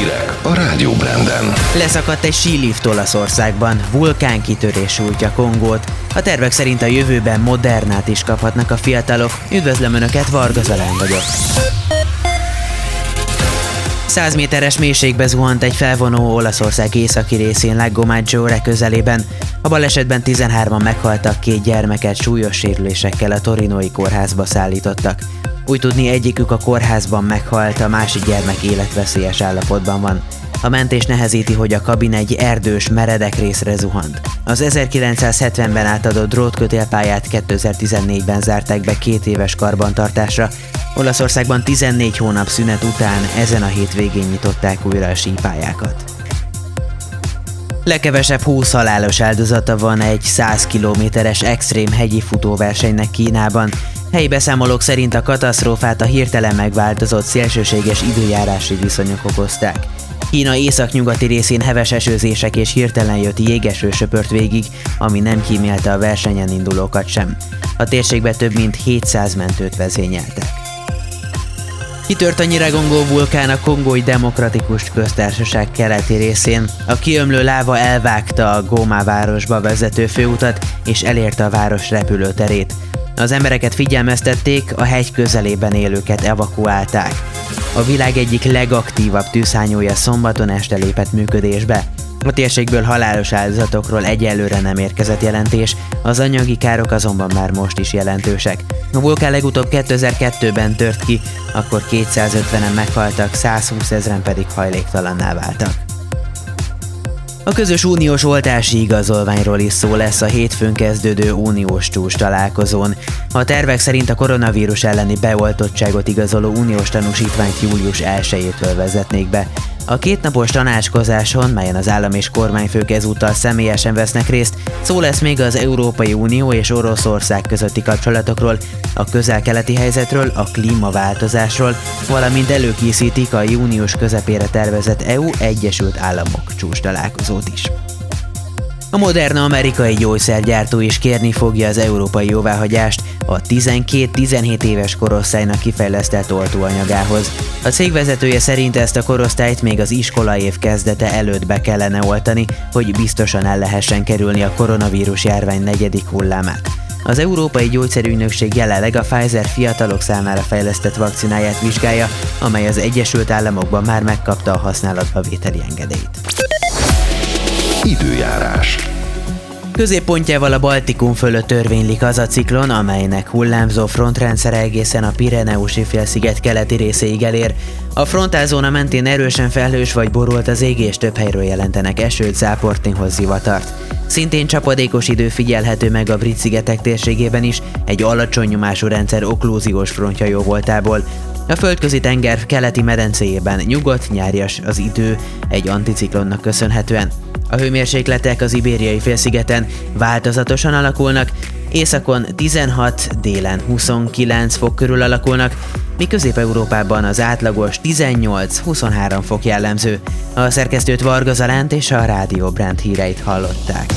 Hírek a Rádió Branden. Leszakadt egy sílift Olaszországban, vulkánkitörés sújtja Kongót. A tervek szerint a jövőben modernát is kaphatnak a fiatalok. Üdvözlöm Önöket, Varga Zalán vagyok. 100 méteres mélységbe zuhant egy felvonó Olaszország északi részén Lagomaggio közelében. A balesetben 13-an meghaltak, két gyermeket súlyos sérülésekkel a torinói kórházba szállítottak. Úgy tudni egyikük a kórházban meghalt, a másik gyermek életveszélyes állapotban van. A mentés nehezíti, hogy a kabin egy erdős, meredek részre zuhant. Az 1970-ben átadott drótkötélpályát 2014-ben zárták be két éves karbantartásra. Olaszországban 14 hónap szünet után ezen a hétvégén nyitották újra a sípályákat. Legkevesebb 20 halálos áldozata van egy 100 kilométeres extrém hegyi futóversenynek Kínában. Helyi beszámolók szerint a katasztrófát a hirtelen megváltozott szélsőséges időjárási viszonyok okozták. Kína északnyugati részén heves esőzések és hirtelen jött jégeső söpört végig, ami nem kímélte a versenyen indulókat sem. A térségbe több mint 700 mentőt vezényeltek. Kitört a Nyiragongó vulkán a Kongói Demokratikus Köztársaság keleti részén. A kiömlő láva elvágta a Góma városba vezető főutat és elérte a város repülőterét. Az embereket figyelmeztették, a hegy közelében élőket evakuálták. A világ egyik legaktívabb tűzhányója szombaton este lépett működésbe. A térségből halálos áldozatokról egyelőre nem érkezett jelentés, az anyagi károk azonban már most is jelentősek. A vulkán legutóbb 2002-ben tört ki, akkor 250-en meghaltak, 120 ezeren pedig hajléktalanná váltak. A közös uniós oltási igazolványról is szó lesz a hétfőn kezdődő uniós csúcs találkozón. A tervek szerint a koronavírus elleni beoltottságot igazoló uniós tanúsítványt július 1-től vezetnék be. A kétnapos tanácskozáson, melyen az állam és kormányfők ezúttal személyesen vesznek részt, szó lesz még az Európai Unió és Oroszország közötti kapcsolatokról, a közel-keleti helyzetről, a klímaváltozásról, valamint előkészítik a június közepére tervezett EU Egyesült Államok csúcs találkozót is. A Moderna amerikai gyógyszergyártó is kérni fogja az európai jóváhagyást a 12-17 éves korosztálynak kifejlesztett oltóanyagához. A cég vezetője szerint ezt a korosztályt még az iskola év kezdete előtt be kellene oltani, hogy biztosan el lehessen kerülni a koronavírus járvány negyedik hullámát. Az Európai Gyógyszerügynökség jelenleg a Pfizer fiatalok számára fejlesztett vakcináját vizsgálja, amely az Egyesült Államokban már megkapta a használatba vételi engedélyt. Időjárás. Középpontjával a Baltikum fölött törvénylik az a ciklon, amelynek hullámzó frontrendszere egészen a Pireneusi félsziget keleti részéig elér. A frontálzóna mentén erősen felhős vagy borult az ég és több helyről jelentenek esőt, záport, néhoz zivatart. Szintén csapadékos idő figyelhető meg a brit szigetek térségében is, egy alacsony nyomású rendszer oklúziós frontja jó voltából. A földközi tenger keleti medencéjében nyugodt, nyárias az idő egy anticiklonnak köszönhetően. A hőmérsékletek az ibériai félszigeten változatosan alakulnak, északon 16, délen 29 fok körül alakulnak, míg Közép-Európában az átlagos 18-23 fok jellemző. A szerkesztőt Varga Zalánt és a Rádió Brand híreit hallották.